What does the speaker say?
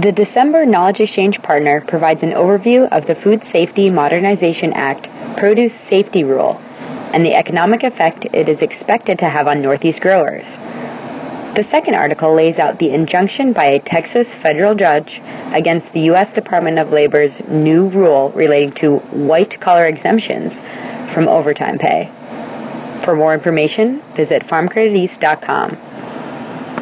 The December Knowledge Exchange Partner provides an overview of the Food Safety Modernization Act Produce Safety Rule and the economic effect it is expected to have on Northeast growers. The second article lays out the injunction by a Texas federal judge against the U.S. Department of Labor's new rule relating to white collar exemptions from overtime pay. For more information, visit farmcrediteast.com.